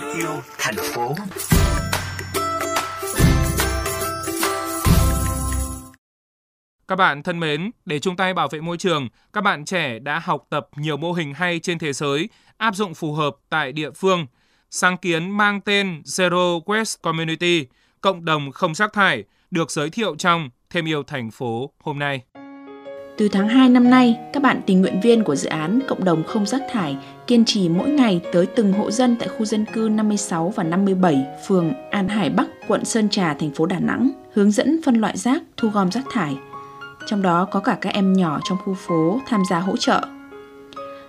em yêu thành phố. Các bạn thân mến, để chung tay bảo vệ môi trường, các bạn trẻ đã học tập nhiều mô hình hay trên thế giới, áp dụng phù hợp tại địa phương. Sáng kiến mang tên Zero Waste Community, cộng đồng không rác thải, được giới thiệu trong Thêm yêu thành phố hôm nay. Từ tháng 2 năm nay, các bạn tình nguyện viên của dự án Cộng đồng không rác thải kiên trì mỗi ngày tới từng hộ dân tại khu dân cư 56 và 57, phường An Hải Bắc, quận Sơn Trà, thành phố Đà Nẵng, hướng dẫn phân loại rác, thu gom rác thải. Trong đó có cả các em nhỏ trong khu phố tham gia hỗ trợ.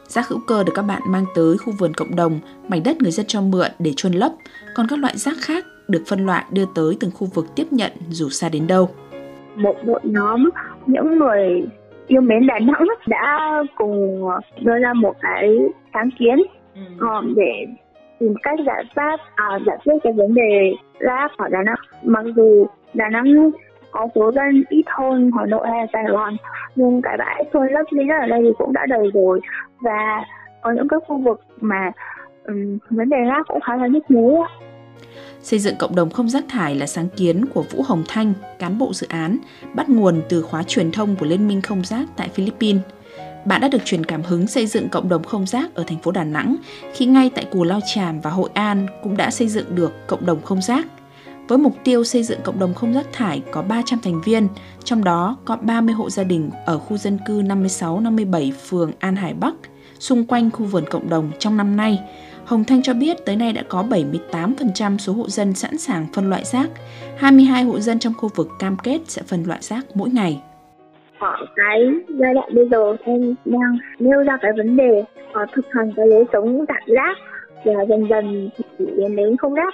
Rác hữu cơ được các bạn mang tới khu vườn cộng đồng, mảnh đất người dân cho mượn để chôn lấp, còn các loại rác khác được phân loại đưa tới từng khu vực tiếp nhận dù xa đến đâu. Một đội nhóm những người yêu mến Đà Nẵng đã cùng đưa ra một cái sáng kiến ừ. Ờ, để tìm cách giải pháp à, giải quyết cái vấn đề rác ở Đà Nẵng. Mặc dù Đà Nẵng có số dân ít hơn Hà Nội hay Sài Gòn nhưng cái bãi trôn lấp lý ở đây thì cũng đã đầy rồi và có những cái khu vực mà um, vấn đề rác cũng khá là nhức nhối Xây dựng cộng đồng không rác thải là sáng kiến của Vũ Hồng Thanh, cán bộ dự án, bắt nguồn từ khóa truyền thông của Liên minh không rác tại Philippines. Bạn đã được truyền cảm hứng xây dựng cộng đồng không rác ở thành phố Đà Nẵng khi ngay tại Cù Lao Chàm và Hội An cũng đã xây dựng được cộng đồng không rác. Với mục tiêu xây dựng cộng đồng không rác thải có 300 thành viên, trong đó có 30 hộ gia đình ở khu dân cư 56-57 phường An Hải Bắc, xung quanh khu vườn cộng đồng trong năm nay, Hồng Thanh cho biết tới nay đã có 78% số hộ dân sẵn sàng phân loại rác, 22 hộ dân trong khu vực cam kết sẽ phân loại rác mỗi ngày. Ở cái giai đoạn bây giờ em đang nêu ra cái vấn đề uh, thực hành cái lối sống giảm rác và dần dần thì đến đến không rác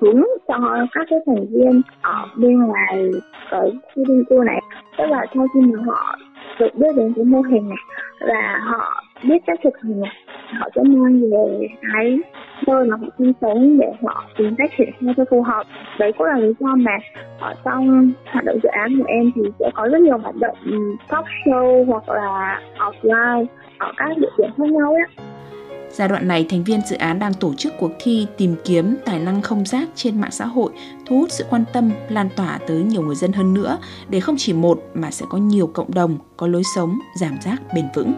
Chúng cho các cái thành viên ở bên ngoài cái khu dân cư này. Tức là sau khi mà họ được biết đến cái mô hình này và họ biết cách thực hành này họ sẽ mang về cái nơi mà họ sinh sống để họ tìm cách triển khai cho phù hợp. Đấy cũng là lý do mà ở trong hoạt động dự án của em thì sẽ có rất nhiều hoạt động ừ, talk show hoặc là offline ở các địa điểm khác nhau ấy Giai đoạn này, thành viên dự án đang tổ chức cuộc thi tìm kiếm tài năng không rác trên mạng xã hội, thu hút sự quan tâm, lan tỏa tới nhiều người dân hơn nữa, để không chỉ một mà sẽ có nhiều cộng đồng có lối sống giảm rác bền vững.